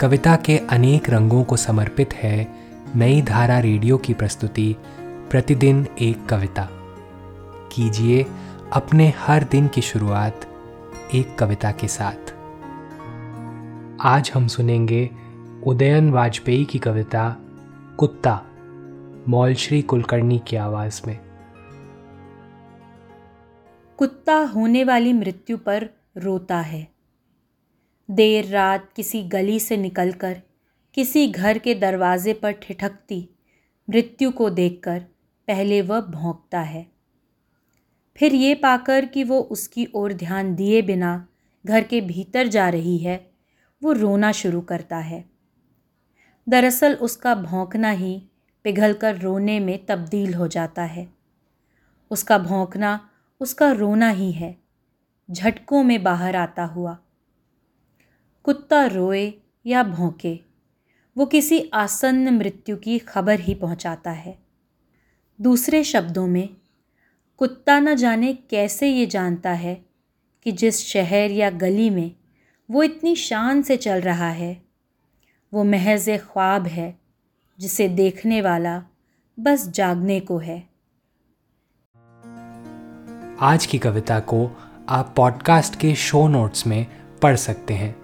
कविता के अनेक रंगों को समर्पित है नई धारा रेडियो की प्रस्तुति, प्रतिदिन एक कविता। कीजिए अपने हर दिन की शुरुआत एक कविता के साथ। आज हम सुनेंगे उदयन वाजपेयी की कविता, कुत्ता, मौलश्री कुलकर्णी की आवाज़ में। कुत्ता होने वाली मृत्यु पर रोता है। देर रात किसी गली से निकलकर, किसी घर के दरवाजे पर ठिठकती मृत्यु को देखकर पहले वह भौंकता है। फिर ये पाकर कि वो उसकी ओर ध्यान दिए बिना घर के भीतर जा रही है, वो रोना शुरू करता है। दरअसल उसका भौंकना ही पिघलकर रोने में तब्दील हो जाता है। उसका भौंकना, उसका रोना ही है, झटकों में बाहर आता हुआ। कुत्ता रोए या भौंके, वो किसी आसन्न मृत्यु की खबर ही पहुंचाता है। दूसरे शब्दों में, कुत्ता न जाने कैसे ये जानता है कि जिस शहर या गली में वो इतनी शान से चल रहा है, वो महज ख्वाब है जिसे देखने वाला बस जागने को है। आज की कविता को आप पॉडकास्ट के शो नोट्स में पढ़ सकते हैं।